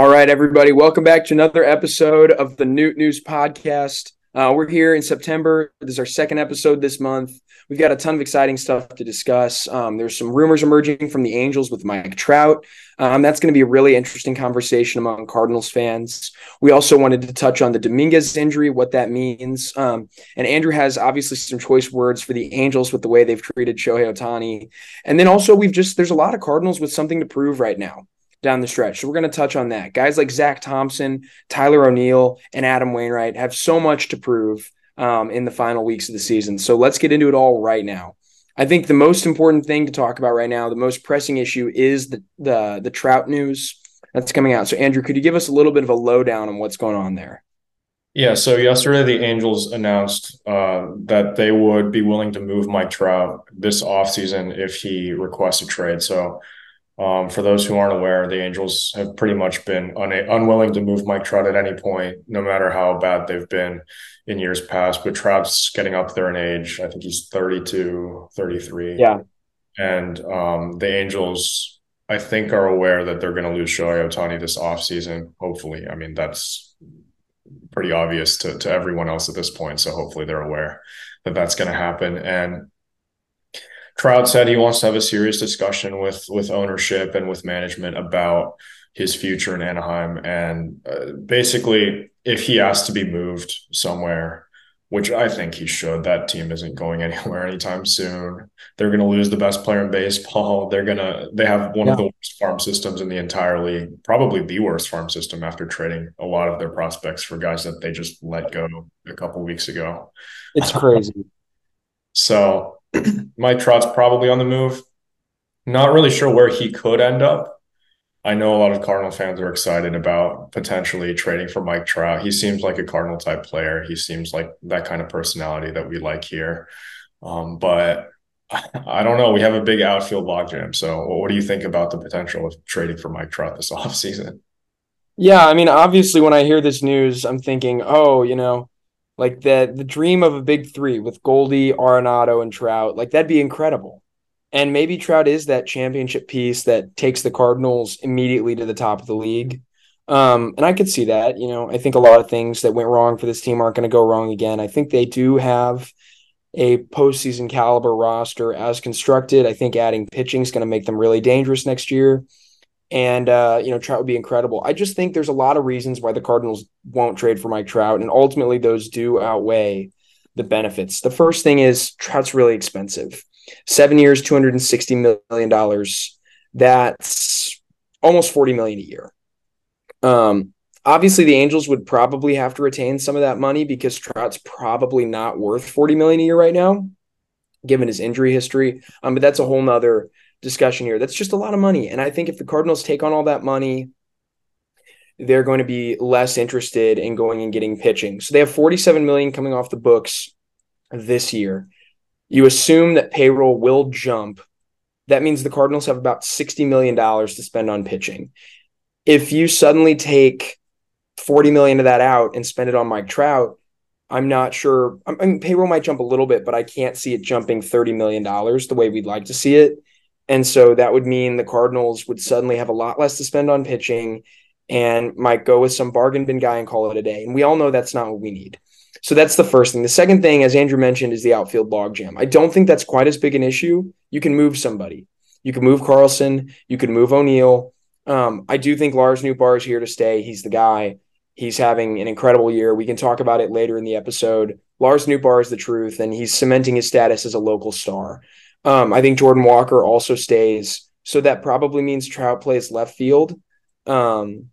All right, everybody, welcome back to another episode of the Noot News Podcast. Uh, we're here in September. This is our second episode this month. We've got a ton of exciting stuff to discuss. Um, there's some rumors emerging from the Angels with Mike Trout. Um, that's going to be a really interesting conversation among Cardinals fans. We also wanted to touch on the Dominguez injury, what that means. Um, and Andrew has obviously some choice words for the Angels with the way they've treated Shohei Ohtani. And then also, we've just, there's a lot of Cardinals with something to prove right now down the stretch. So we're going to touch on that. Guys like Zack Thompson, Tyler O'Neill, and Adam Wainwright have so much to prove um, in the final weeks of the season. So let's get into it all right now. I think the most important thing to talk about right now, the most pressing issue, is the the the Trout news that's coming out. So Andrew, could you give us a little bit of a lowdown on what's going on there? Yeah, so yesterday the Angels announced uh, that they would be willing to move Mike Trout this offseason if he requests a trade. So um, for those who aren't aware, the Angels have pretty much been un- unwilling to move Mike Trout at any point, no matter how bad they've been in years past. But Trout's getting up there in age. I think he's 32, 33. Yeah. And um, the Angels, I think, are aware that they're going to lose Shohei Ohtani this offseason. Hopefully. I mean, that's pretty obvious to, to everyone else at this point. So hopefully they're aware that that's going to happen. And Trout said he wants to have a serious discussion with with ownership and with management about his future in Anaheim. And uh, basically, if he has to be moved somewhere, which I think he should, that team isn't going anywhere anytime soon. They're going to lose the best player in baseball. They're going to, they have one yeah. of the worst farm systems in the entire league, probably the worst farm system after trading a lot of their prospects for guys that they just let go a couple weeks ago. It's crazy. so Mike Trout's probably on the move. Not really sure where he could end up. I know a lot of Cardinal fans are excited about potentially trading for Mike Trout. He seems like a Cardinal type player. He seems like that kind of personality that we like here. Um, but I don't know. We have a big outfield logjam. So, what do you think about the potential of trading for Mike Trout this offseason? Yeah, I mean, obviously, when I hear this news, I'm thinking, oh, you know, like the the dream of a big three with Goldie, Arenado, and Trout. Like that'd be incredible. And maybe Trout is that championship piece that takes the Cardinals immediately to the top of the league. Um, and I could see that. You know, I think a lot of things that went wrong for this team aren't going to go wrong again. I think they do have a postseason caliber roster as constructed. I think adding pitching is going to make them really dangerous next year and uh, you know Trout would be incredible. I just think there's a lot of reasons why the Cardinals won't trade for Mike Trout, and ultimately those do outweigh the benefits. The first thing is Trout's really expensive. Seven years, two hundred and sixty million dollars. That's almost forty million a year. Um, obviously, the Angels would probably have to retain some of that money because Trout's probably not worth forty million a year right now, given his injury history. Um, but that's a whole nother discussion here. That's just a lot of money. And I think if the Cardinals take on all that money, they're going to be less interested in going and getting pitching. So they have 47 million coming off the books this year. You assume that payroll will jump. That means the Cardinals have about 60 million dollars to spend on pitching. If you suddenly take 40 million of that out and spend it on Mike Trout, I'm not sure. I mean, payroll might jump a little bit, but I can't see it jumping $30 million the way we'd like to see it. And so that would mean the Cardinals would suddenly have a lot less to spend on pitching and might go with some bargain bin guy and call it a day. And we all know that's not what we need. So that's the first thing. The second thing, as Andrew mentioned, is the outfield logjam. I don't think that's quite as big an issue. You can move somebody. You can move Carlson. You can move O'Neill. Um, I do think Lars Nootbaar is here to stay. He's the guy. He's having an incredible year. We can talk about it later in the episode. Lars Nootbaar is the truth, and he's cementing his status as a local star. Um, I think Jordan Walker also stays. So that probably means Trout plays left field. Um,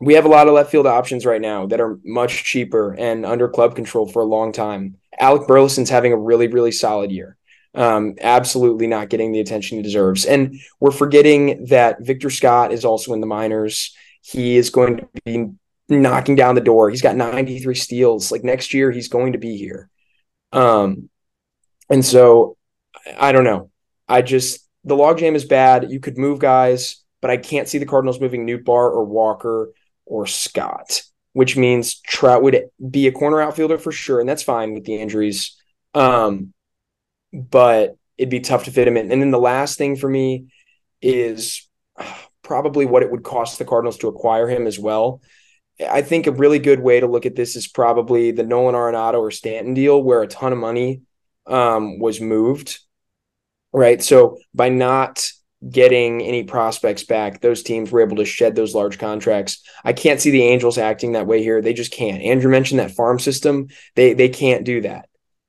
we have a lot of left field options right now that are much cheaper and under club control for a long time. Alec Burleson's having a really, really solid year. Um, absolutely not getting the attention he deserves. And we're forgetting that Victor Scott is also in the minors. He is going to be knocking down the door. He's got 93 steals. Like next year, he's going to be here. Um, and so I don't know. I just the logjam is bad. You could move guys, but I can't see the Cardinals moving Nootbaar or Walker or Scott, which means Trout would be a corner outfielder for sure, and that's fine with the injuries. Um, but it'd be tough to fit him in. And then the last thing for me is probably what it would cost the Cardinals to acquire him as well. I think a really good way to look at this is probably the Nolan Arenado or Stanton deal, where a ton of money um, was moved. Right. So by not getting any prospects back, those teams were able to shed those large contracts. I can't see the Angels acting that way here. They just can't. Andrew mentioned that farm system. They they can't do that.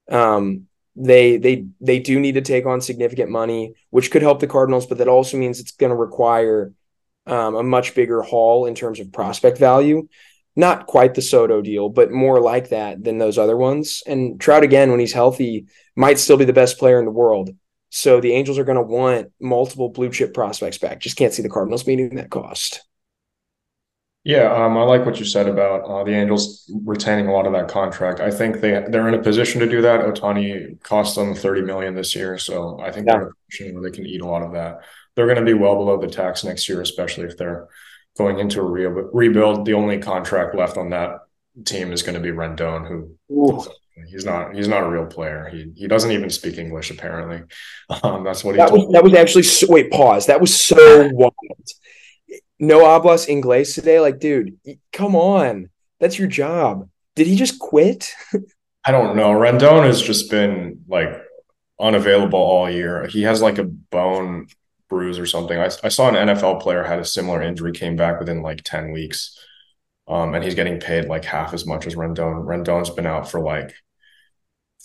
Um, they they they do need to take on significant money, which could help the Cardinals, but that also means it's going to require um, a much bigger haul in terms of prospect value. Not quite the Soto deal, but more like that than those other ones. And Trout again, when he's healthy, might still be the best player in the world. So the Angels are going to want multiple blue chip prospects back. Just can't see the Cardinals meeting that cost. Yeah, um, I like what you said about uh, the Angels retaining a lot of that contract. I think they they're in a position to do that. Ohtani cost them thirty million this year, so I think yeah. they're in a position where they can eat a lot of that. They're going to be well below the tax next year, especially if they're going into a re- rebuild. The only contract left on that team is going to be Rendon, who Ooh. He's not he's not a real player. He he doesn't even speak English apparently. Um, that's what he that was, that was actually so, wait pause. That was so wild no hablas inglés today. Like, dude, come on. That's your job. Did he just quit? I don't know. Rendon has just been like unavailable all year. He has like a bone bruise or something. I, I saw an NFL player had a similar injury, came back within like 10 weeks. Um, and he's getting paid like half as much as Rendon. Rendon's been out for like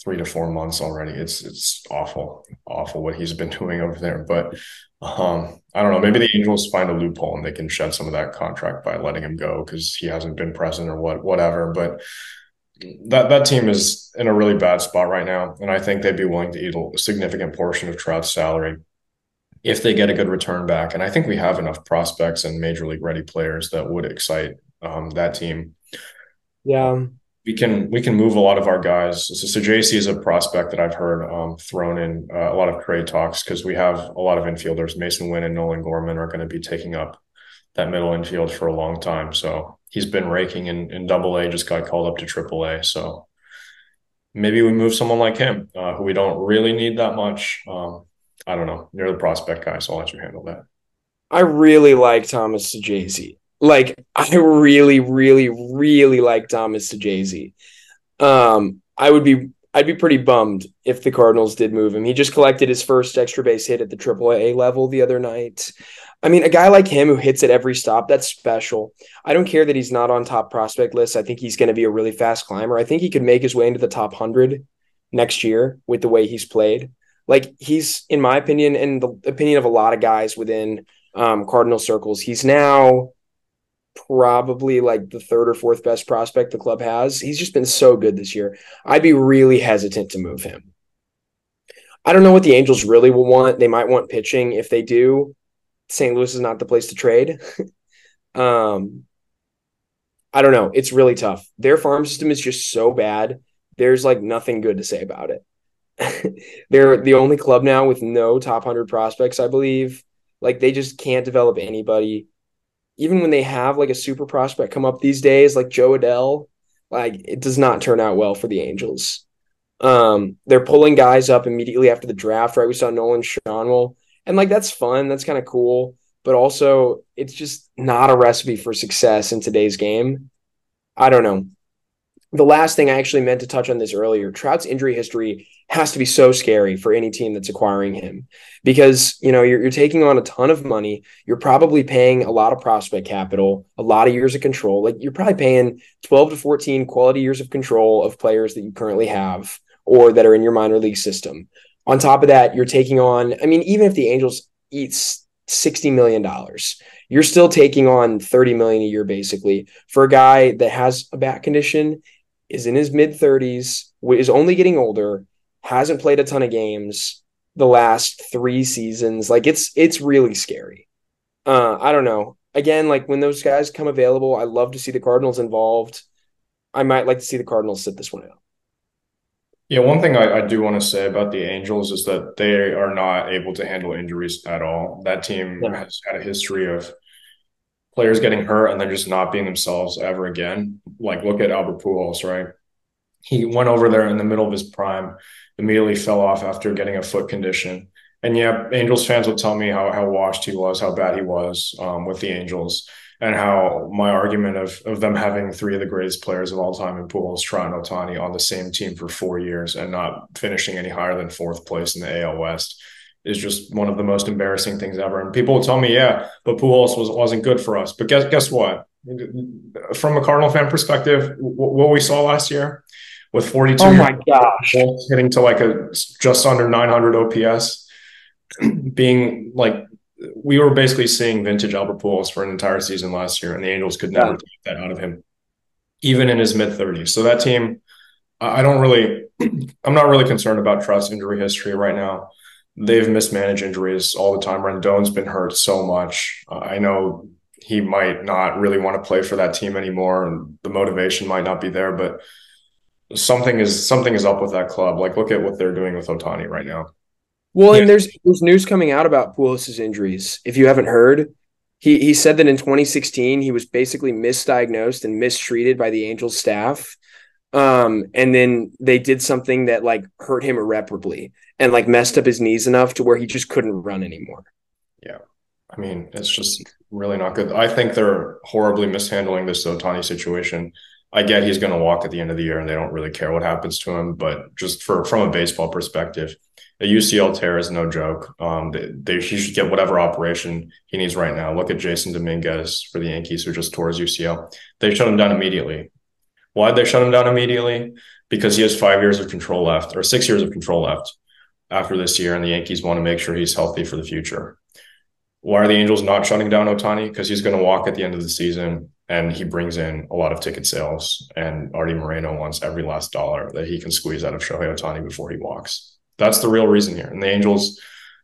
three to four months already. It's it's awful, awful what he's been doing over there. But um, I don't know. Maybe the Angels find a loophole and they can shed some of that contract by letting him go because he hasn't been present or what, whatever. But that that team is in a really bad spot right now, and I think they'd be willing to eat a significant portion of Trout's salary if they get a good return back. And I think we have enough prospects and major league ready players that would excite um, that team. Yeah we can we can move a lot of our guys. So, so JC is a prospect that I've heard um, thrown in uh, a lot of trade talks because we have a lot of infielders. Masyn Winn and Nolan Gorman are going to be taking up that middle infield for a long time. So he's been raking in in Double A. Just got called up to Triple A. So maybe we move someone like him uh, who we don't really need that much. Um, I don't know. You're the prospect guy, so I'll let you handle that. I really like Thomas Saggese. Like I really, really, really like Thomas Saggese. Um, I would be I'd be pretty bummed if the Cardinals did move him. He just collected his first extra base hit at the AAA level the other night. I mean, a guy like him who hits at every stop, that's special. I don't care that he's not on top prospect list. I think he's going to be a really fast climber. I think he could make his way into the top 100 next year with the way he's played. Like he's in my opinion and the opinion of a lot of guys within um, Cardinal circles, he's now probably like the third or fourth best prospect the club has. He's just been so good this year. I'd be really hesitant to move him. I don't know what the Angels really will want. They might want pitching. If they do, St. Louis is not the place to trade. um, I don't know. It's really tough. Their farm system is just so bad. There's like nothing good to say about it. They're the only club now with no top 100 prospects, I believe. Like they just can't develop anybody even when they have like a super prospect come up these days, like Jo Adell, like it does not turn out well for the Angels. Um, they're pulling guys up immediately after the draft, right? We saw Nolan Schanuel, and like that's fun, that's kind of cool, but also it's just not a recipe for success in today's game. I don't know the last thing I actually meant to touch on this earlier, Trout's injury history has to be so scary for any team that's acquiring him because you know you're, you're taking on a ton of money. You're probably paying a lot of prospect capital, a lot of years of control. Like you're probably paying 12 to 14 quality years of control of players that you currently have or that are in your minor league system. On top of that, you're taking on, I mean, even if the Angels eats $60 million, you're still taking on 30 million a year basically for a guy that has a back condition is in his mid 30s, is only getting older, hasn't played a ton of games the last three seasons. Like it's it's really scary. Uh, I don't know. Again, like when those guys come available, I love to see the Cardinals involved. I might like to see the Cardinals sit this one out. Yeah, one thing I, I, do want to say about the Angels is that they are not able to handle injuries at all. That team yeah. has had a history of players getting hurt and then just not being themselves ever again. Like look at Albert Pujols, right? He went over there in the middle of his prime, immediately fell off after getting a foot condition, And yeah, Angels fans will tell me how how washed he was, how bad he was um, with the Angels, and how my argument of of them having three of the greatest players of all time in Pujols, Trout, and Ohtani on the same team for four years and not finishing any higher than fourth place in the AL West is just one of the most embarrassing things ever. And people will tell me, yeah, but Pujols was wasn't good for us. But guess guess what? From a Cardinal fan perspective, what we saw last year with 42 oh my gosh hitting to like a just under 900 ops being like we were basically seeing vintage Albert Pujols for an entire season last year, and the Angels could never yeah. take that out of him, even in his mid 30s. So that team, I don't really, I'm not really concerned about Trout's injury history right now. They've mismanaged injuries all the time. Rendon's been hurt so much. Uh, I know he might not really want to play for that team anymore, and the motivation might not be there, but something is something is up with that club. Like look at what they're doing with Ohtani right now. Well, yeah. and there's there's news coming out about Pujols' injuries. If you haven't heard, he he said that in 2016 he was basically misdiagnosed and mistreated by the Angels staff. Um, and then they did something that like hurt him irreparably and like messed up his knees enough to where he just couldn't run anymore. Yeah. I mean, it's just really not good. I think they're horribly mishandling this Ohtani situation. I get he's going to walk at the end of the year and they don't really care what happens to him, but just for from a baseball perspective, a UCL tear is no joke. Um, they, they, he should get whatever operation he needs right now. Look at Jasson Dominguez for the Yankees, who just tore his UCL. They shut him down immediately. Why'd they shut him down immediately? Because he has five years of control left, or six years of control left after this year, and the Yankees want to make sure he's healthy for the future. Why are the Angels not shutting down Ohtani? Because he's going to walk at the end of the season, and he brings in a lot of ticket sales. And Arte Moreno wants every last dollar that he can squeeze out of Shohei Ohtani before he walks. That's the real reason here. And the Angels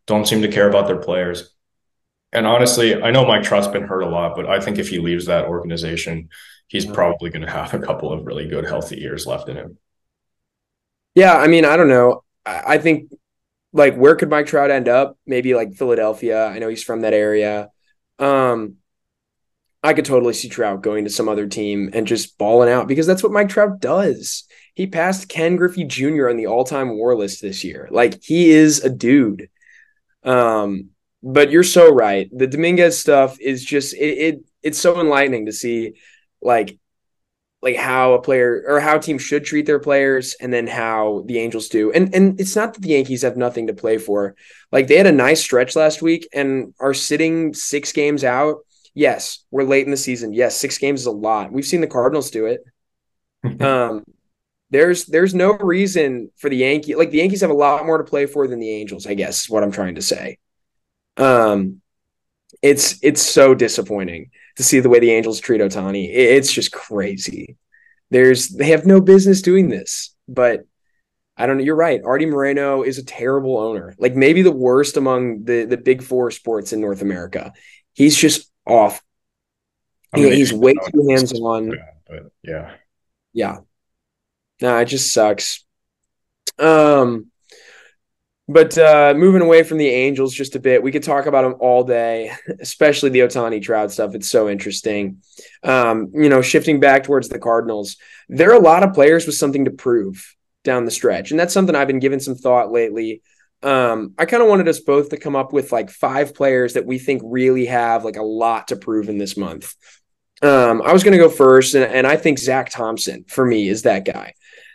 don't seem to care about their players. And honestly, I know Mike Trout's been hurt a lot, but I think if he leaves that organization, he's mm. probably going to have a couple of really good, healthy years left in him. Yeah, I mean, I don't know. I think like where could Mike Trout end up? Maybe like Philadelphia. I know he's from that area. Um, I could totally see Trout going to some other team and just balling out because that's what Mike Trout does. He passed Ken Griffey Jr. on the all-time WAR list this year. Like he is a dude. Um, but you're so right. The Dominguez stuff is just it, it it's so enlightening to see like like how a player or how teams should treat their players and then how the Angels do. And and it's not that the Yankees have nothing to play for. Like they had a nice stretch last week and are sitting 6 games out. Yes, we're late in the season. Yes, 6 games is a lot. We've seen the Cardinals do it. um there's there's no reason for the Yankee like the Yankees have a lot more to play for than the Angels, I guess is what I'm trying to say. Um it's it's so disappointing to see the way the Angels treat Ohtani. It's just crazy. There's they have no business doing this, but I don't know. You're right. Arte Moreno is a terrible owner. Like maybe the worst among the the big four sports in North America. He's just off. I mean, he's way too hands on. But yeah. Yeah. No, it just sucks. Um, but uh, moving away from the Angels just a bit, we could talk about them all day, especially the Ohtani Trout stuff. It's so interesting. Um, you know, shifting back towards the Cardinals, there are a lot of players with something to prove down the stretch, and that's something I've been giving some thought lately. Um, I kind of wanted us both to come up with like five players that we think really have like a lot to prove in this month. Um, I was going to go first, and, and I think Zack Thompson for me is that guy.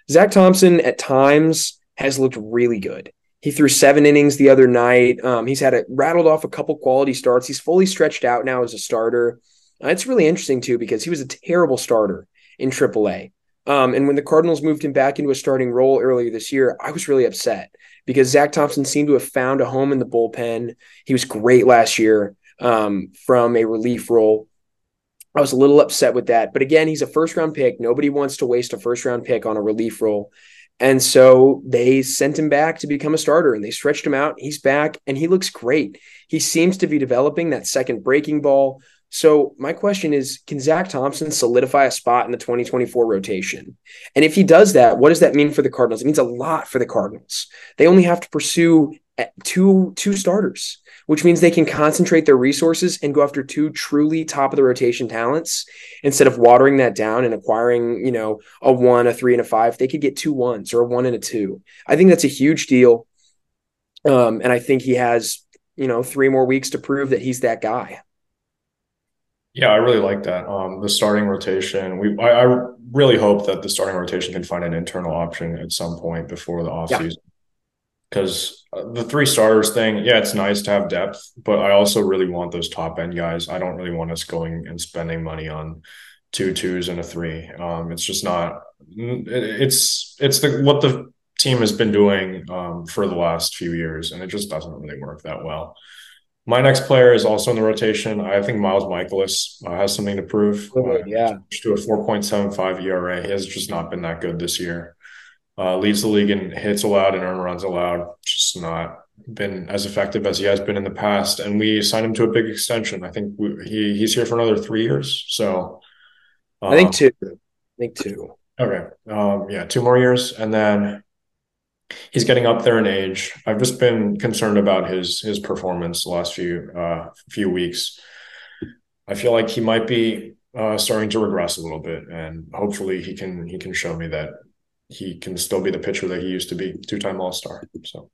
Zack Thompson at times has looked really good. He threw seven innings the other night. Um, he's had it rattled off a couple quality starts. He's fully stretched out now as a starter. Uh, it's really interesting too because he was a terrible starter in AAA. Um, and when the Cardinals moved him back into a starting role earlier this year, I was really upset because Zack Thompson seemed to have found a home in the bullpen. He was great last year um, from a relief role. I was a little upset with that. But again, he's a first round pick. Nobody wants to waste a first round pick on a relief role. And so they sent him back to become a starter and they stretched him out. He's back and he looks great. He seems to be developing that second breaking ball. So my question is, can Zack Thompson solidify a spot in the 2024 rotation? And if he does that, what does that mean for the Cardinals? It means a lot for the Cardinals. They only have to pursue two two starters which means they can concentrate their resources and go after two truly top of the rotation talents instead of watering that down and acquiring, you know, a one, a three, and a five. They could get two ones or a one and a two. I think that's a huge deal. Um, and I think he has, you know, three more weeks to prove that he's that guy. Yeah, I really like that. Um, the starting rotation. We, I, I, really hope that the starting rotation can find an internal option at some point before the offseason. Because yeah. Uh, the three starters thing, yeah, it's nice to have depth, but I also really want those top end guys. I don't really want us going and spending money on two twos and a three. Um, it's just not. It's it's the what the team has been doing um, for the last few years, and it just doesn't really work that well. My next player is also in the rotation. I think Miles Mikolas uh, has something to prove. Uh, yeah, to a 4.75 ERA. He has just not been that good this year. Uh, leads the league in hits allowed and earned runs allowed. Just not been as effective as he has been in the past. And we signed him to a big extension. I think we, he he's here for another three years. So um, I think um, two. I think two. Okay. Um, yeah, two more years, and then he's getting up there in age. I've just been concerned about his his performance the last few uh, few weeks. I feel like he might be uh, starting to regress a little bit, and hopefully he can he can show me that he can still be the pitcher that he used to be, two time All Star. So.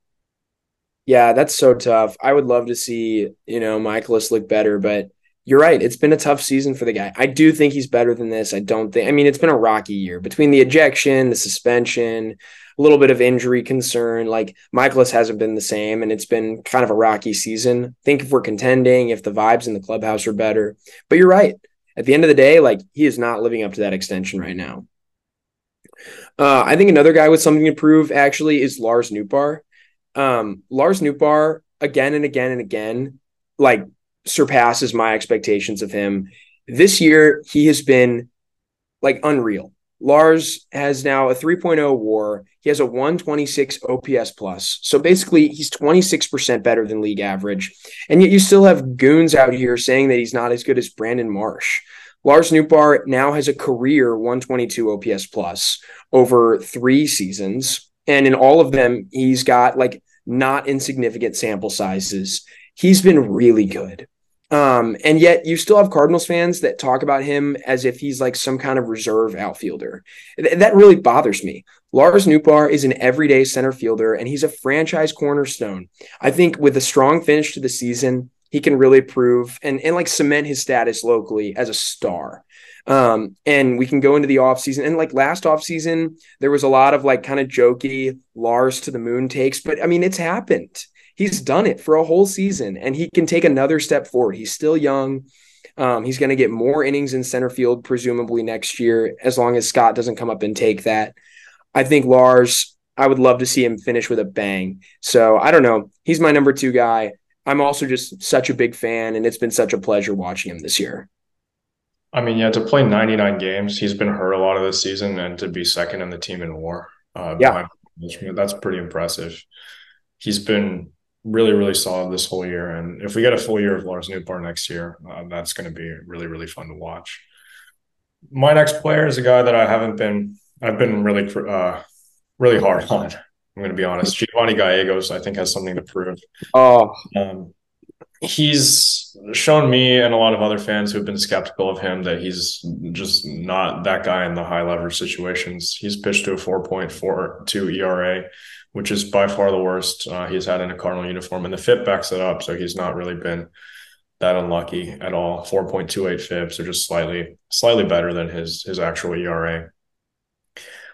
Yeah, that's so tough. I would love to see, you know, Mikolas look better, but you're right. It's been a tough season for the guy. I do think he's better than this. I don't think, I mean, it's been a rocky year between the ejection, the suspension, a little bit of injury concern. Like Mikolas hasn't been the same, and it's been kind of a rocky season. Think if we're contending, if the vibes in the clubhouse are better. But you're right. At the end of the day, like he is not living up to that extension right now. Uh, I think another guy with something to prove actually is Lars Nootbaar. Um, Lars Nootbaar again and again and again, like surpasses my expectations of him. This year, he has been like unreal. Lars has now a 3.0 war. He has a 126 OPS plus. So basically, he's 26% better than league average. And yet you still have goons out here saying that he's not as good as Brandon Marsh. Lars Nootbaar now has a career 122 OPS plus over three seasons. And in all of them, he's got like not insignificant sample sizes. He's been really good. Um, and yet you still have Cardinals fans that talk about him as if he's like some kind of reserve outfielder. Th- that really bothers me. Lars Nootbaar is an everyday center fielder and he's a franchise cornerstone. I think with a strong finish to the season, he can really prove and, and like cement his status locally as a star. Um, and we can go into the offseason. And like last offseason, there was a lot of like kind of jokey Lars to the moon takes, but I mean, it's happened he's done it for a whole season and he can take another step forward. He's still young. Um, he's going to get more innings in center field, presumably next year, as long as Scott doesn't come up and take that. I think Lars, I would love to see him finish with a bang. So I don't know. He's my number two guy. I'm also just such a big fan, and it's been such a pleasure watching him this year. I mean, yeah, to play 99 games, he's been hurt a lot of this season, and to be second in the team in WAR, uh, yeah, that's pretty impressive. He's been really, really solid this whole year. And if we get a full year of Lars Nootbaar next year, uh, that's going to be really, really fun to watch. My next player is a guy that I haven't been, I've been really, uh, really hard on. I'm going to be honest. Giovanni Gallegos, I think, has something to prove. Oh, um, he's shown me and a lot of other fans who've been skeptical of him that he's just not that guy in the high leverage situations. He's pitched to a 4.42 ERA which is by far the worst uh, he's had in a Cardinal uniform. And the FIP backs it up. So he's not really been that unlucky at all. 4.28 FIPs are just slightly, slightly better than his, his actual ERA.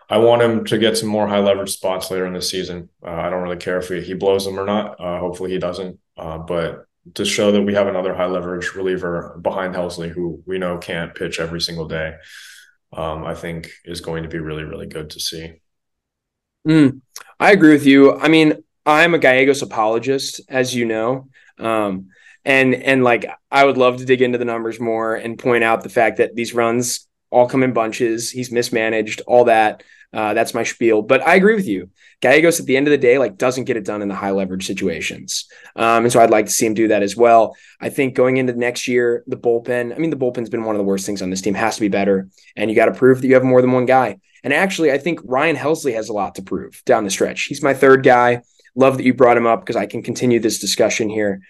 I want him to get some more high leverage spots later in the season. Uh, I don't really care if he, he blows them or not. Uh, hopefully he doesn't. Uh, but to show that we have another high leverage reliever behind Helsley, who we know can't pitch every single day, um, I think is going to be really, really good to see. Mm, I agree with you. I mean, I'm a Gallegos apologist, as you know. Um, and and like I would love to dig into the numbers more and point out the fact that these runs all come in bunches. He's mismanaged, all that. Uh, that's my spiel. But I agree with you. Gallegos at the end of the day, like doesn't get it done in the high leverage situations. Um, and so I'd like to see him do that as well. I think going into next year, the bullpen, I mean, the bullpen's been one of the worst things on this team, has to be better. And you got to prove that you have more than one guy. And actually, I think Ryan Helsley has a lot to prove down the stretch. He's my third guy. Love that you brought him up because I can continue this discussion here.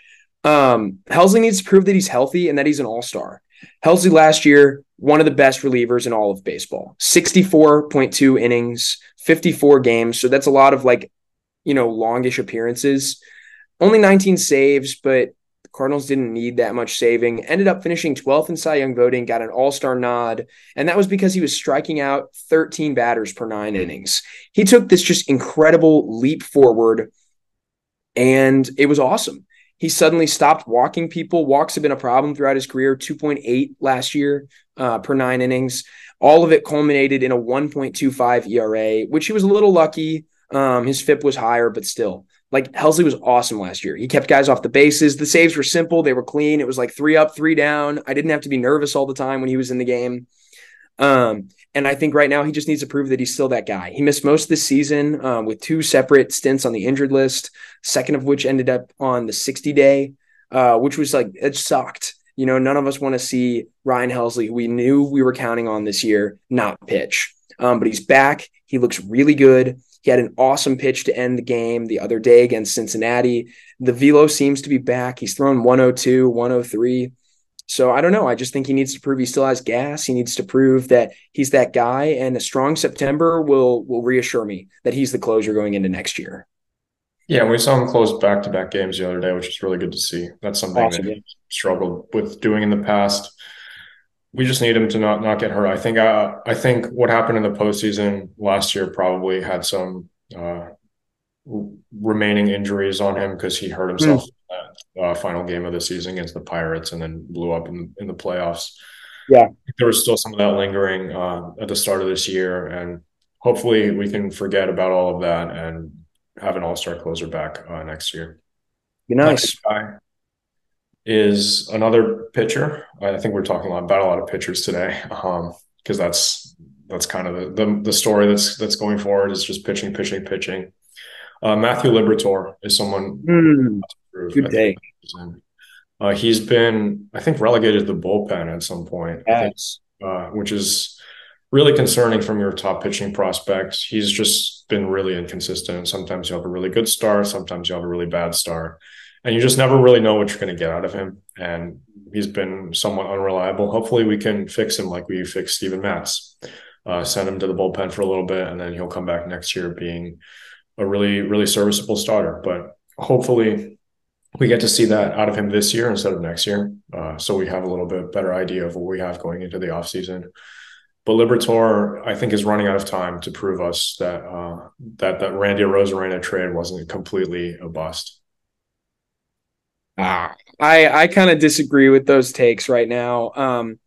Um, Helsley needs to prove that he's healthy and that he's an all star. Helsley last year, one of the best relievers in all of baseball 64.2 innings, 54 games. So that's a lot of like, you know, longish appearances. only 19 saves, but the Cardinals didn't need that much saving. Ended up finishing 12th in Cy Young voting, got an All Star nod, and that was because he was striking out 13 batters per nine innings. He took this just incredible leap forward, and it was awesome. He suddenly stopped walking people. Walks have been a problem throughout his career, 2.8 last year uh, per nine innings. All of it culminated in a 1.25 ERA, which he was a little lucky. Um, his FIP was higher, but still, like Helsley was awesome last year. He kept guys off the bases. The saves were simple, they were clean. It was like three up, three down. I didn't have to be nervous all the time when he was in the game. Um, and I think right now he just needs to prove that he's still that guy. He missed most of this season um, with two separate stints on the injured list, second of which ended up on the 60 day, uh, which was like, it sucked. You know, none of us want to see Ryan Helsley, who we knew we were counting on this year, not pitch. Um, but he's back. He looks really good. He had an awesome pitch to end the game the other day against Cincinnati. The velo seems to be back. He's thrown 102, 103. So I don't know. I just think he needs to prove he still has gas. He needs to prove that he's that guy. And a strong September will will reassure me that he's the closer going into next year. Yeah, we saw him close back to back games the other day, which is really good to see. That's something awesome, that he struggled with doing in the past. We just need him to not not get hurt. I think uh, I think what happened in the postseason last year probably had some uh, remaining injuries on him because he hurt himself mm. in that uh, final game of the season against the Pirates and then blew up in in the playoffs. Yeah, there was still some of that lingering uh, at the start of this year, and hopefully we can forget about all of that and have an all star closer back uh, next year. Nice. Guy is another pitcher. I think we're talking about a lot of pitchers today, because um, that's that's kind of the, the, the story that's that's going forward is just pitching, pitching, pitching. Uh, Matthew Liberatore is someone. Mm, good day. Uh, he's been, I think, relegated to the bullpen at some point. Yes. Think, uh, which is really concerning from your top pitching prospects. He's just been really inconsistent. Sometimes you have a really good start, sometimes you have a really bad start, and you just never really know what you're going to get out of him. And he's been somewhat unreliable. Hopefully, we can fix him like we fixed Steven Matz. Uh, send him to the bullpen for a little bit, and then he'll come back next year being a really, really serviceable starter. But hopefully, we get to see that out of him this year instead of next year. Uh, so we have a little bit better idea of what we have going into the offseason. But Liberatore, I think, is running out of time to prove us that uh, that that Randy Arozarena trade wasn't completely a bust. Ah, I I kind of disagree with those takes right now. Um,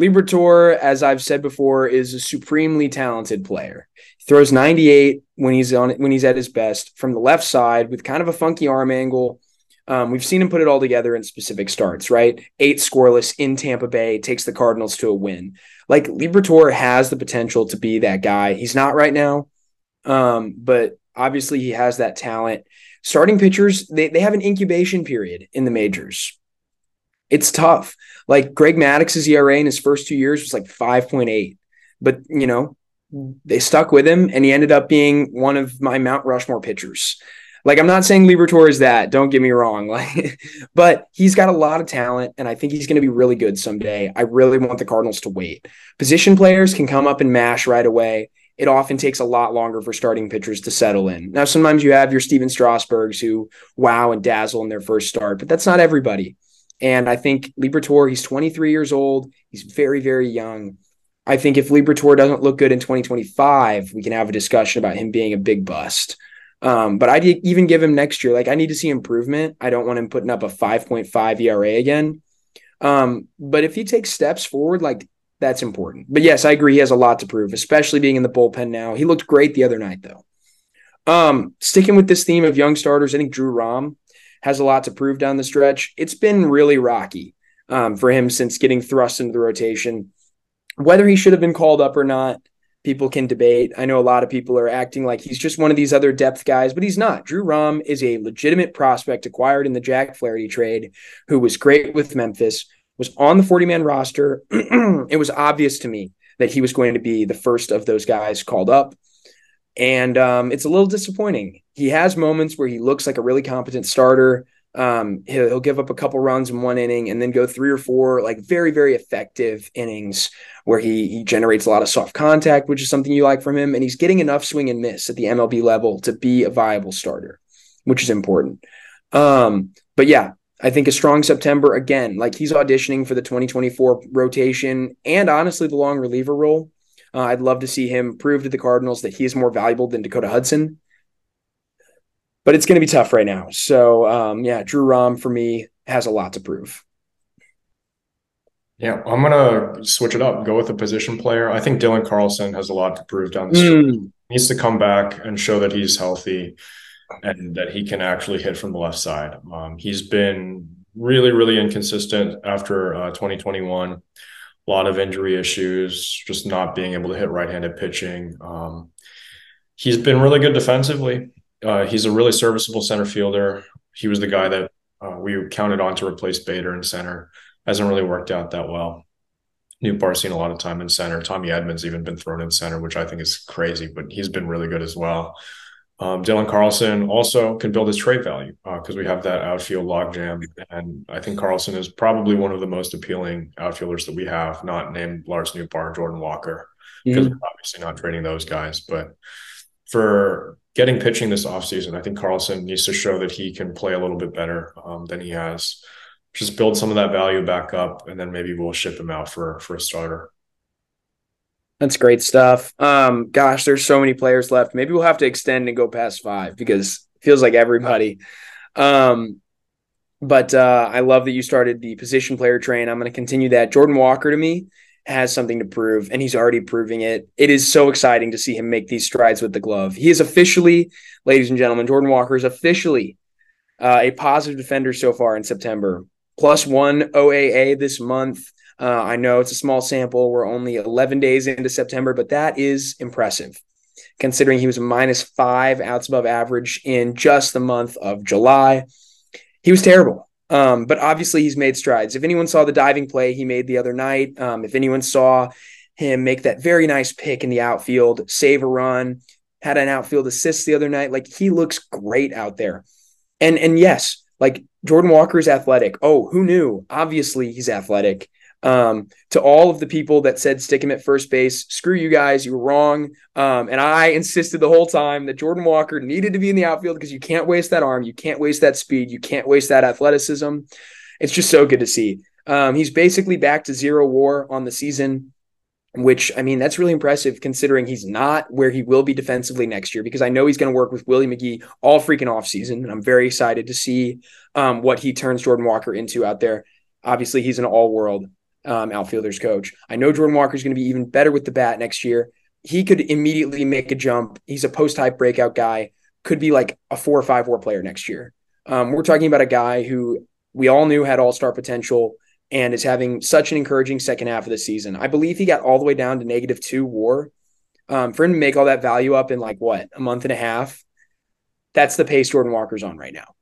Liberatore, as I've said before, is a supremely talented player. Throws 98 when he's on when he's at his best from the left side with kind of a funky arm angle. Um, we've seen him put it all together in specific starts, right? Eight scoreless in Tampa Bay takes the Cardinals to a win. Like Liberatore has the potential to be that guy. He's not right now, um, but obviously he has that talent. Starting pitchers, they, they have an incubation period in the majors. It's tough. Like Greg Maddux's ERA in his first two years was like 5.8. But, you know, they stuck with him and he ended up being one of my Mount Rushmore pitchers. Like I'm not saying Liberatore is that, don't get me wrong. Like, but he's got a lot of talent, and I think he's going to be really good someday. I really want the Cardinals to wait. Position players can come up and mash right away. It often takes a lot longer for starting pitchers to settle in. Now, sometimes you have your Stephen Strasburgs who wow and dazzle in their first start, but that's not everybody. And I think Liberatore, he's 23 years old. He's very, very young. I think if Liberatore doesn't look good in 2025, we can have a discussion about him being a big bust. Um, but I'd even give him next year. Like I need to see improvement. I don't want him putting up a 5.5 ERA again. Um, but if he takes steps forward, like that's important. But yes, I agree. He has a lot to prove, especially being in the bullpen now. He looked great the other night, though. Um, sticking with this theme of young starters, I think Drew Rom has a lot to prove down the stretch. It's been really rocky um, for him since getting thrust into the rotation. Whether he should have been called up or not, people can debate. I know a lot of people are acting like he's just one of these other depth guys, but he's not. Drew Rom is a legitimate prospect acquired in the Jack Flaherty trade, who was great with Memphis, was on the 40 man roster. it was obvious to me that he was going to be the first of those guys called up. And um, it's a little disappointing. He has moments where he looks like a really competent starter. Um, he'll, he'll, give up a couple runs in one inning and then go three or four like very very effective innings where he, he generates a lot of soft contact, which is something you like from him, and he's getting enough swing and miss at the MLB level to be a viable starter, which is important. Um, but yeah, I think a strong September again. Like he's auditioning for the 2024 rotation and honestly the long reliever role. Uh, I'd love to see him prove to the Cardinals that he is more valuable than Dakota Hudson. But it's going to be tough right now. So um, yeah, Drew Rom for me has a lot to prove. Yeah, I'm gonna switch it up. Go with a position player. I think Dylan Carlson has a lot to prove down the stretch. Mm. He needs to come back and show that he's healthy and that he can actually hit from the left side. Um, he's been really, really inconsistent after uh, 2021. A lot of injury issues, just not being able to hit right-handed pitching. Um, he's been really good defensively. Uh, he's a really serviceable center fielder. He was the guy that uh, we counted on to replace Bader in center hasn't really worked out that well. Nootbaar's seen a lot of time in center. Tommy Edman's even been thrown in center, which I think is crazy, but he's been really good as well. Um, Dylan Carlson also can build his trade value because uh, we have that outfield logjam. And I think Carlson is probably one of the most appealing outfielders that we have, not named Lars Nootbaar, Jordan Walker, because mm-hmm. we're obviously not trading those guys. But for getting pitching this offseason, I think Carlson needs to show that he can play a little bit better um, than he has just build some of that value back up, and then maybe we'll ship him out for for a starter. That's great stuff. Um, gosh, there's so many players left. Maybe we'll have to extend and go past five because feels like everybody. Um, but uh, I love that you started the position player train. I'm going to continue that. Jordan Walker to me has something to prove, and he's already proving it. It is so exciting to see him make these strides with the glove. He is officially, ladies and gentlemen, Jordan Walker is officially uh, a positive defender so far in September plus one OAA this month. Uh, I know it's a small sample. We're only 11 days into September, but that is impressive considering he was minus five outs above average in just the month of July. He was terrible. Um, but obviously, he's made strides. If anyone saw the diving play he made the other night, um, if anyone saw him make that very nice pick in the outfield, save a run, had an outfield assist the other night, like he looks great out there. And and yes, like Jordan Walker is athletic. Oh, who knew? Obviously, he's athletic. Um, to all of the people that said stick him at first base, screw you guys, you were wrong. Um, and I insisted the whole time that Jordan Walker needed to be in the outfield because you can't waste that arm, you can't waste that speed, you can't waste that athleticism. It's just so good to see. Um, he's basically back to zero war on the season which I mean, that's really impressive considering he's not where he will be defensively next year because I know he's going to work with Willie McGee all freaking offseason. And I'm very excited to see um, what he turns Jordan Walker into out there. Obviously, he's an all world um, outfielders coach. I know Jordan Walker is going to be even better with the bat next year. He could immediately make a jump. He's a post-hype breakout guy, could be like a four or five war player next year. Um, we're talking about a guy who we all knew had all star potential and is having such an encouraging second half of the season. I believe he got all the way down to negative two war. Um, for him to make all that value up in like what a month and a half, that's the pace Jordan Walker's on right now.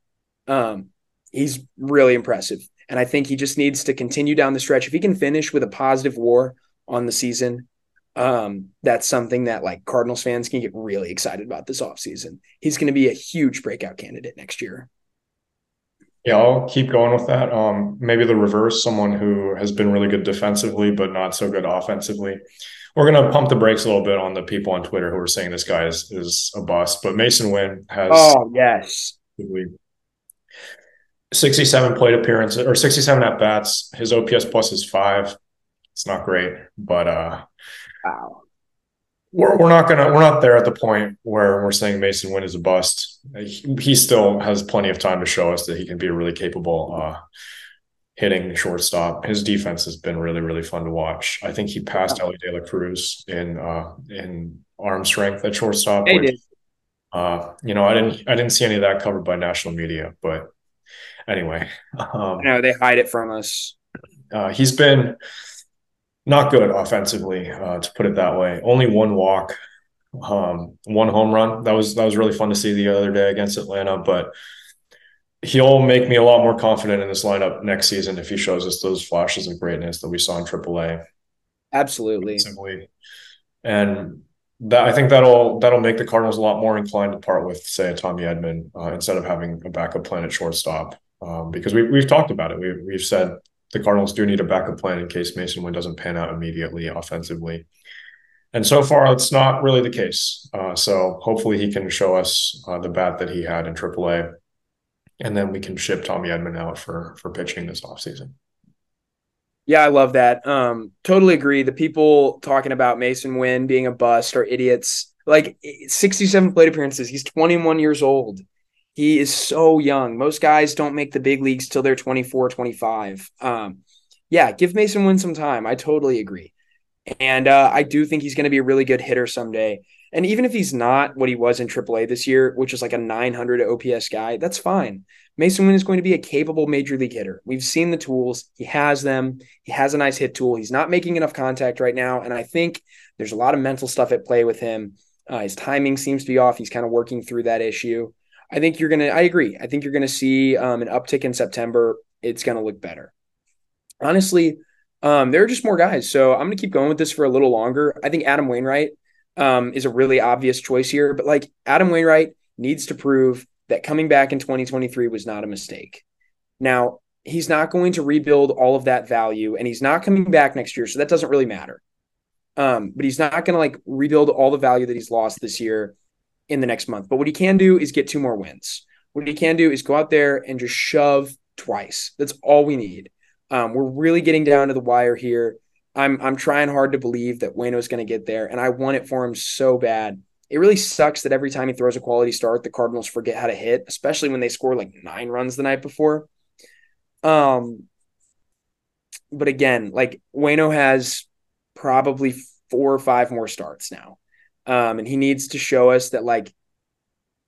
Um, he's really impressive, and I think he just needs to continue down the stretch. If he can finish with a positive WAR on the season, um, that's something that like Cardinals fans can get really excited about this offseason. He's going to be a huge breakout candidate next year. Yeah, I'll keep going with that. Um, maybe the reverse, someone who has been really good defensively, but not so good offensively. We're going to pump the brakes a little bit on the people on Twitter who are saying this guy is, is a bust. But Masyn Winn has. Oh, yes. 67 plate appearances or 67 at bats. His OPS plus is five. It's not great, but uh, wow we're, we're not gonna we're not there at the point where we're saying Masyn Winn is a bust. He, he, still has plenty of time to show us that he can be a really capable uh, hitting shortstop. His defense has been really really fun to watch. I think he passed Elly De La Cruz in uh, in arm strength at shortstop. Which. Uh, you know, I didn't I didn't see any of that covered by national media, but anyway, um, no, they hide it from us. Uh, he's been not good offensively, uh, to put it that way. Only one walk, um, one home run. That was that was really fun to see the other day against Atlanta. But he'll make me a lot more confident in this lineup next season if he shows us those flashes of greatness that we saw in AAA. Absolutely. Simply. And that I think that'll that'll make the Cardinals a lot more inclined to part with, say, a Tommy Edman uh, instead of having a backup plan at shortstop. Um, because we, we've talked about it. We, we've said the Cardinals do need a backup plan in case Masyn Winn doesn't pan out immediately offensively. And so far, it's not really the case. Uh, so hopefully, he can show us uh, the bat that he had in AAA. and then we can ship Tommy Edman out for for pitching this offseason. Yeah, I love that. Um, totally agree. The people talking about Masyn Winn being a bust are idiots. Like 67 plate appearances. He's 21 years old. He is so young. Most guys don't make the big leagues till they're 24, 25. Um, yeah, give Masyn Winn some time. I totally agree. And uh, I do think he's going to be a really good hitter someday. And even if he's not what he was in AAA this year, which is like a 900 OPS guy, that's fine. Masyn Winn is going to be a capable major league hitter. We've seen the tools. He has them. He has a nice hit tool. He's not making enough contact right now. And I think there's a lot of mental stuff at play with him. Uh, his timing seems to be off. He's kind of working through that issue. I think you're going to, I agree. I think you're going to see um, an uptick in September. It's going to look better. Honestly, um, there are just more guys. So I'm going to keep going with this for a little longer. I think Adam Wainwright um, is a really obvious choice here, but like Adam Wainwright needs to prove that coming back in 2023 was not a mistake. Now, he's not going to rebuild all of that value and he's not coming back next year. So that doesn't really matter. Um, but he's not going to like rebuild all the value that he's lost this year in the next month. But what he can do is get two more wins. What he can do is go out there and just shove twice. That's all we need. Um, we're really getting down to the wire here. I'm I'm trying hard to believe that Wayno's going to get there, and I want it for him so bad. It really sucks that every time he throws a quality start, the Cardinals forget how to hit, especially when they score like nine runs the night before. Um, but again, like Wayno has probably four or five more starts now, um, and he needs to show us that like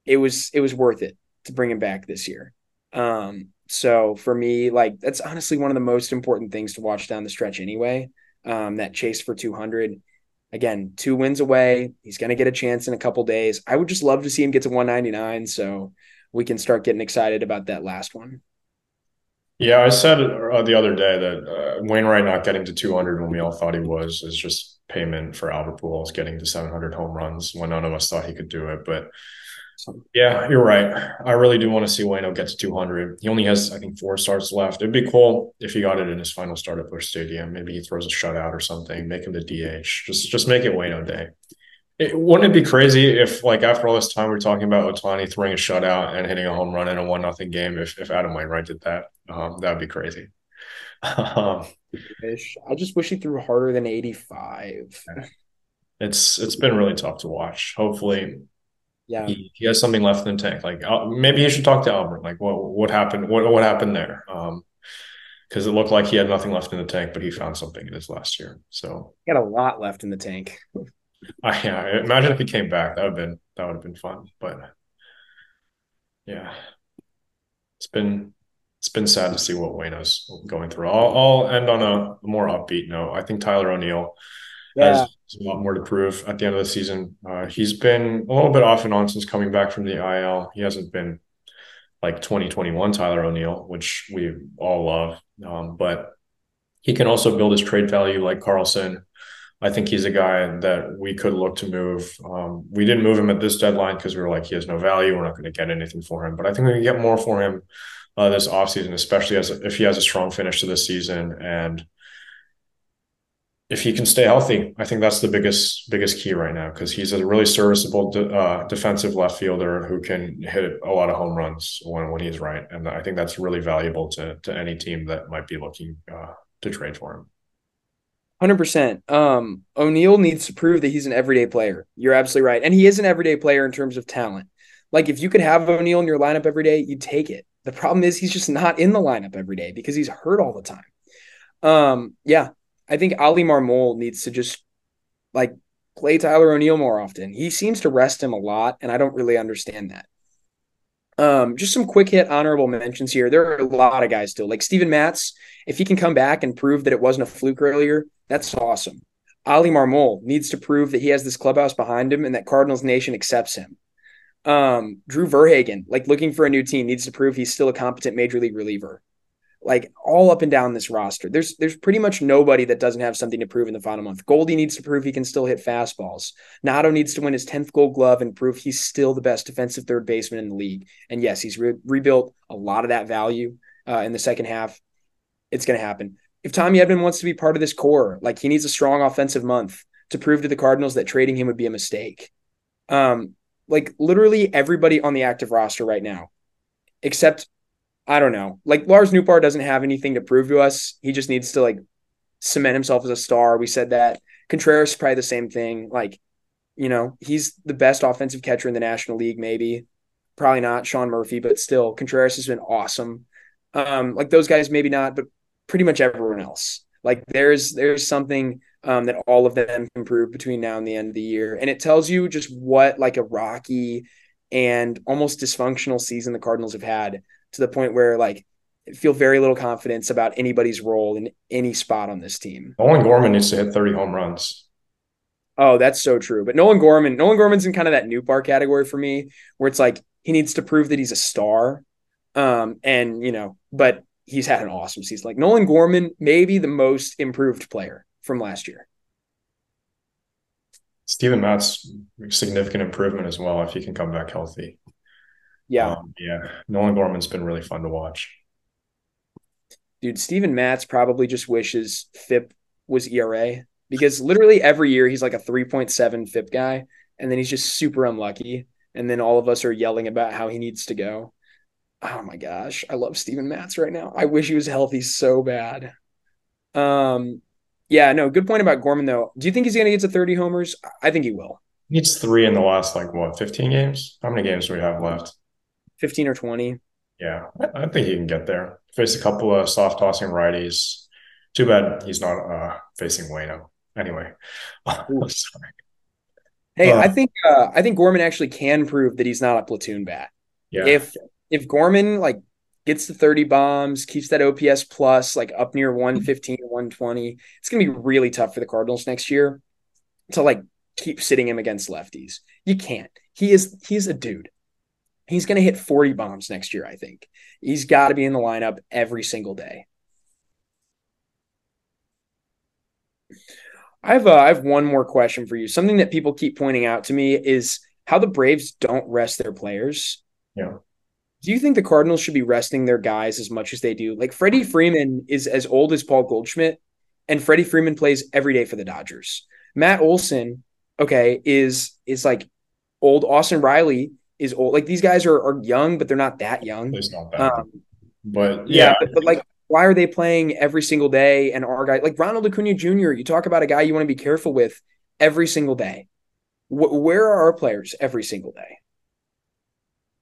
it was it was worth it to bring him back this year. Um, so for me, like that's honestly one of the most important things to watch down the stretch anyway um, that chase for 200. Again, two wins away. He's going to get a chance in a couple days. I would just love to see him get to 199 so we can start getting excited about that last one. Yeah, I said uh, the other day that uh, Wainwright not getting to 200 when we all thought he was is just payment for Albert Pujols getting to 700 home runs when none of us thought he could do it. But yeah, you're right. I really do want to see Wayno get to 200. He only has, I think, four starts left. It'd be cool if he got it in his final start at Busch Stadium. Maybe he throws a shutout or something, make him the DH. Just, just make it Wayno Day. It, wouldn't it be crazy if, like, after all this time, we're talking about Ohtani throwing a shutout and hitting a home run in a one nothing game? If if Adam Wainwright did that, um, that'd be crazy. um, I just wish he threw harder than 85. It's it's been really tough to watch. Hopefully, yeah, he, he, has something left in the tank. Like uh, maybe he should talk to Albert. Like what what happened? What what happened there? Um, because it looked like he had nothing left in the tank, but he found something in his last year. So he had a lot left in the tank. I yeah, imagine if he came back. That would have been that would have been fun. But yeah, it's been it's been sad to see what Wayno's going through. I'll, I'll end on a more upbeat note. I think Tyler O'Neill yeah. has a lot more to prove at the end of the season. Uh, he's been a little bit off and on since coming back from the IL. He hasn't been like 2021 Tyler O'Neill, which we all love. Um, but he can also build his trade value like Carlson. I think he's a guy that we could look to move. Um, we didn't move him at this deadline because we were like, he has no value. We're not going to get anything for him. But I think we can get more for him uh, this offseason, especially as if he has a strong finish to the season and if he can stay healthy, I think that's the biggest biggest key right now because he's a really serviceable de- uh, defensive left fielder who can hit a lot of home runs when when he's right, and I think that's really valuable to to any team that might be looking uh, to trade for him. Hundred percent. Um, O'Neill needs to prove that he's an everyday player. You're absolutely right, and he is an everyday player in terms of talent. Like if you could have O'Neill in your lineup every day, you take it. The problem is he's just not in the lineup every day because he's hurt all the time. Um, yeah, I think Oli Marmol needs to just like play Tyler O'Neill more often. He seems to rest him a lot, and I don't really understand that. Um, just some quick hit honorable mentions here. There are a lot of guys still, like Steven Matz. If he can come back and prove that it wasn't a fluke earlier, that's awesome. Oli Marmol needs to prove that he has this clubhouse behind him and that Cardinals Nation accepts him. Um, Drew VerHagen, like looking for a new team, needs to prove he's still a competent major league reliever like all up and down this roster. There's there's pretty much nobody that doesn't have something to prove in the final month. Goldie needs to prove he can still hit fastballs. Nado needs to win his 10th gold glove and prove he's still the best defensive third baseman in the league. And yes, he's re- rebuilt a lot of that value uh, in the second half. It's going to happen. If Tommy Edman wants to be part of this core, like he needs a strong offensive month to prove to the Cardinals that trading him would be a mistake. Um, like literally everybody on the active roster right now, except I don't know. Like Lars Nootbaar doesn't have anything to prove to us. He just needs to like cement himself as a star. We said that. Contreras is probably the same thing. Like, you know, he's the best offensive catcher in the National League, maybe. Probably not Sean Murphy, but still, Contreras has been awesome. Um, like those guys, maybe not, but pretty much everyone else. Like there's there's something um, that all of them can prove between now and the end of the year, and it tells you just what like a rocky and almost dysfunctional season the Cardinals have had to the point where like feel very little confidence about anybody's role in any spot on this team. Nolan Gorman needs to hit 30 home runs. Oh, that's so true. But Nolan Gorman, Nolan Gorman's in kind of that Nootbaar category for me, where it's like he needs to prove that he's a star. Um, and you know, but he's had an awesome season. Like Nolan Gorman, maybe the most improved player from last year. Steven Matz significant improvement as well if he can come back healthy. Yeah. Um, yeah. Nolan Gorman's been really fun to watch. Dude, Steven Matz probably just wishes FIP was ERA because literally every year he's like a 3.7 FIP guy, and then he's just super unlucky. And then all of us are yelling about how he needs to go. Oh my gosh, I love Steven Matz right now. I wish he was healthy so bad. Um, yeah, no, good point about Gorman though. Do you think he's gonna get to 30 homers? I think he will. He needs three in the last like what 15 games? How many games do we have left? 15 or 20. Yeah, I think he can get there. Face a couple of soft tossing righties. Too bad he's not uh, facing Wayno. Anyway, sorry. Hey, uh, I think uh, I think Gorman actually can prove that he's not a platoon bat. Yeah. If if Gorman like gets the 30 bombs, keeps that OPS plus like up near 115 120, it's gonna be really tough for the Cardinals next year to like keep sitting him against lefties. You can't. He is he's a dude. He's going to hit 40 bombs next year, I think. He's got to be in the lineup every single day. I have uh, I have one more question for you. Something that people keep pointing out to me is how the Braves don't rest their players. Yeah. Do you think the Cardinals should be resting their guys as much as they do? Like Freddie Freeman is as old as Paul Goldschmidt, and Freddie Freeman plays every day for the Dodgers. Matt Olson, okay, is is like old Austin Riley is old. Like these guys are, are young, but they're not that young. It's not that. Um, but yeah, yeah but, but, like why are they playing every single day? And our guy, like Ronald Acuna Jr., you talk about a guy you want to be careful with every single day. W- where are our players every single day?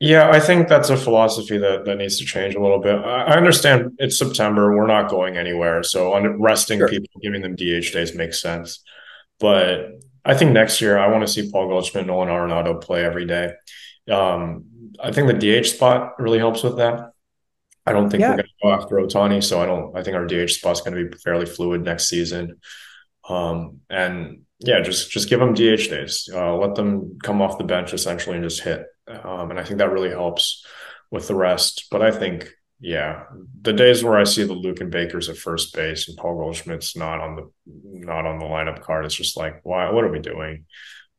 Yeah, I think that's a philosophy that, that needs to change a little bit. I understand it's September. We're not going anywhere. So resting sure. people, giving them DH days makes sense. But I think next year I want to see Paul Goldschmidt, and Nolan Arenado play every day. Um, I think the DH spot really helps with that. I don't think yeah. we're going to go after Ohtani, so I don't. I think our DH spot is going to be fairly fluid next season. Um, and yeah, just just give them DH days. Uh, let them come off the bench essentially and just hit. Um, and I think that really helps with the rest. But I think yeah, the days where I see the Luken Bakers at first base and Paul Goldschmidt's not on the not on the lineup card, it's just like, why? What are we doing?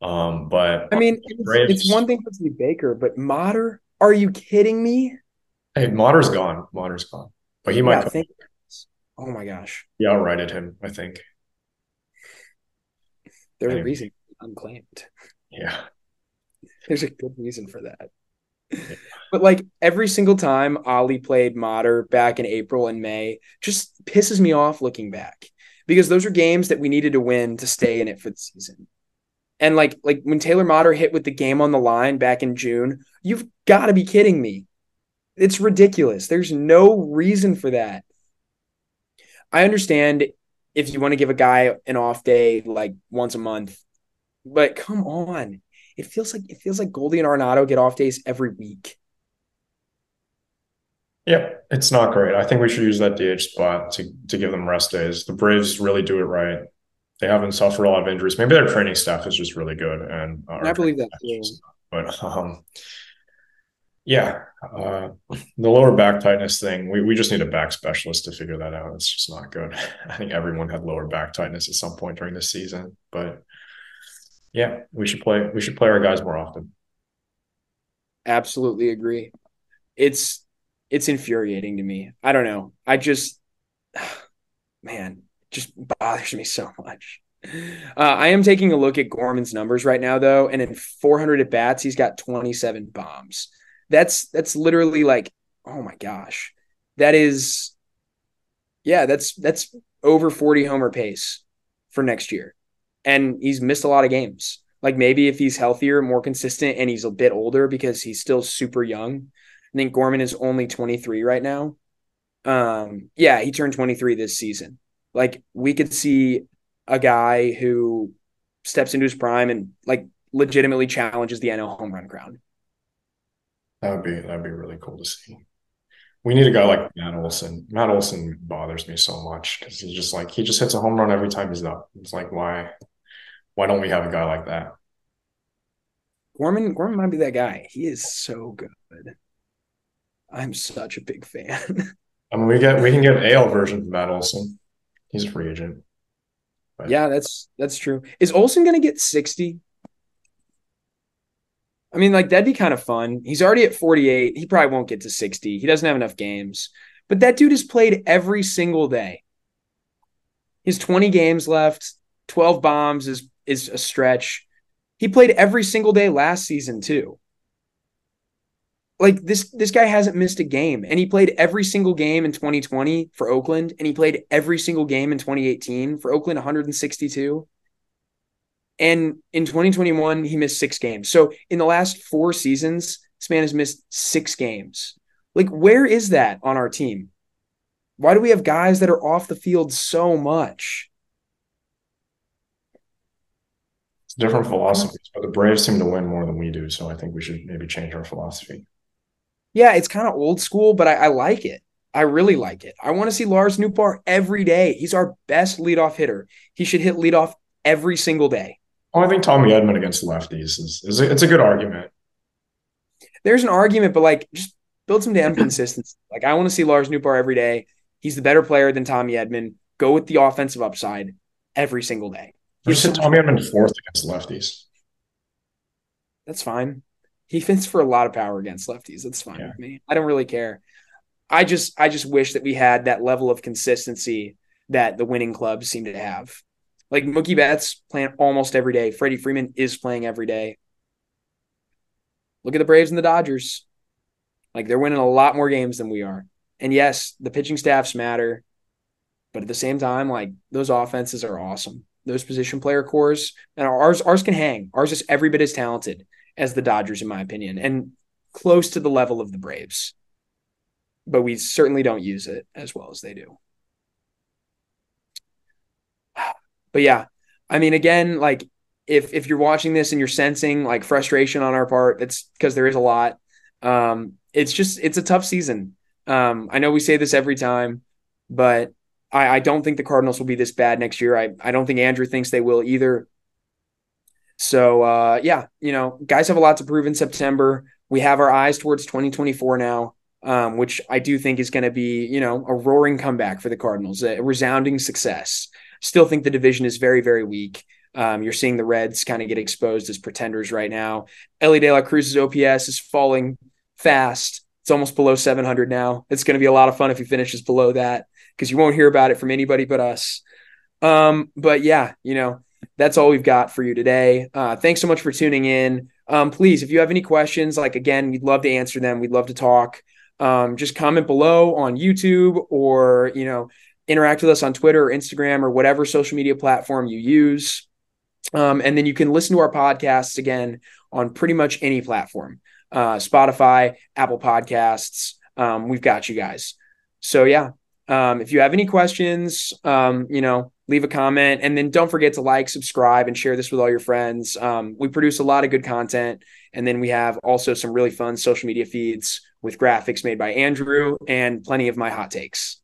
Um, but I mean, it's, Braves, it's one thing to see Baker, but Motter, are you kidding me? Hey, Motter's gone. Motter's gone, but he might. Yeah, oh my gosh! Yeah, outrighted him. I think. There's anyway. a reason unclaimed. Yeah. There's a good reason for that. But like every single time Ollie played Motter back in April and May, just pisses me off looking back because those are games that we needed to win to stay in it for the season. And like like when Taylor Motter hit with the game on the line back in June, you've got to be kidding me. It's ridiculous. There's no reason for that. I understand if you want to give a guy an off day like once a month, but come on. It feels like it feels like Goldie and Arenado get off days every week. Yeah, it's not great. I think we should use that DH spot to to give them rest days. The Braves really do it right they haven't suffered a lot of injuries. Maybe their training staff is just really good, and I believe that. Too. But um, yeah, uh, the lower back tightness thing, we, we just need a back specialist to figure that out. It's just not good. I think everyone had lower back tightness at some point during the season, but yeah, we should play. We should play our guys more often. Absolutely agree. It's it's infuriating to me. I don't know. I just, man, just bothers me so much. Uh, I am taking a look at Gorman's numbers right now, though, and in 400 at bats, he's got 27 bombs. That's that's literally like oh my gosh, that is, yeah, that's that's over 40 homer pace for next year. And he's missed a lot of games. Like maybe if he's healthier, more consistent, and he's a bit older because he's still super young. I think Gorman is only 23 right now. Um, yeah, he turned 23 this season. Like we could see a guy who steps into his prime and like legitimately challenges the NL home run crown. That would be that'd be really cool to see. We need a guy like Matt Olson. Matt Olson bothers me so much because he's just like he just hits a home run every time he's up. It's like why why don't we have a guy like that? Gorman Gorman might be that guy. He is so good. I'm such a big fan. I mean, we get we can get an AL version of Matt Olson. He's a free agent. But. Yeah, that's that's true. Is Olson going to get 60? I mean, like that'd be kind of fun. He's already at 48. He probably won't get to 60. He doesn't have enough games. But that dude has played every single day. He's 20 games left. 12 bombs is is a stretch. He played every single day last season too. Like this this guy hasn't missed a game and he played every single game in 2020 for Oakland and he played every single game in 2018 for Oakland 162. And in 2021, he missed six games. So in the last four seasons, this man has missed six games. Like, where is that on our team? Why do we have guys that are off the field so much? It's different philosophies, but the Braves seem to win more than we do. So I think we should maybe change our philosophy. Yeah, it's kind of old school, but I, I like it. I really like it. I want to see Lars Nootbaar every day. He's our best leadoff hitter. He should hit leadoff every single day. Oh, I think Tommy Edman against lefties is, is a, it's a good argument. There's an argument, but like just build some damn consistency. Like I want to see Lars Nootbaar every day. He's the better player than Tommy Edman. Go with the offensive upside every single day. You said Tommy Edman fourth against lefties. That's fine. He fits for a lot of power against lefties. That's fine yeah. with me. I don't really care. I just I just wish that we had that level of consistency that the winning clubs seem to have. Like Mookie Betts playing almost every day. Freddie Freeman is playing every day. Look at the Braves and the Dodgers. Like they're winning a lot more games than we are. And yes, the pitching staffs matter. But at the same time, like those offenses are awesome. Those position player cores and ours ours can hang. Ours is every bit as talented as the Dodgers, in my opinion, and close to the level of the Braves. But we certainly don't use it as well as they do. but yeah, I mean, again, like if if you're watching this and you're sensing like frustration on our part, it's because there is a lot. Um, it's just it's a tough season. Um, I know we say this every time, but I, I don't think the Cardinals will be this bad next year. I I don't think Andrew thinks they will either. So uh, yeah, you know, guys have a lot to prove in September. We have our eyes towards 2024 now, um, which I do think is going to be, you know, a roaring comeback for the Cardinals, a resounding success. Still think the division is very, very weak. Um, you're seeing the Reds kind of get exposed as pretenders right now. Elly De La Cruz's OPS is falling fast. It's almost below 700 now. It's going to be a lot of fun if he finishes below that because you won't hear about it from anybody but us. Um, but yeah, you know, that's all we've got for you today. Uh, thanks so much for tuning in. Um, please, if you have any questions, like again, we'd love to answer them. We'd love to talk. Um, just comment below on YouTube or, you know, interact with us on Twitter or Instagram or whatever social media platform you use. Um, and then you can listen to our podcasts again on pretty much any platform uh, Spotify, Apple Podcasts. Um, we've got you guys. So, yeah, um, if you have any questions, um, you know, leave a comment and then don't forget to like, subscribe, and share this with all your friends. Um, we produce a lot of good content. And then we have also some really fun social media feeds with graphics made by Andrew and plenty of my hot takes.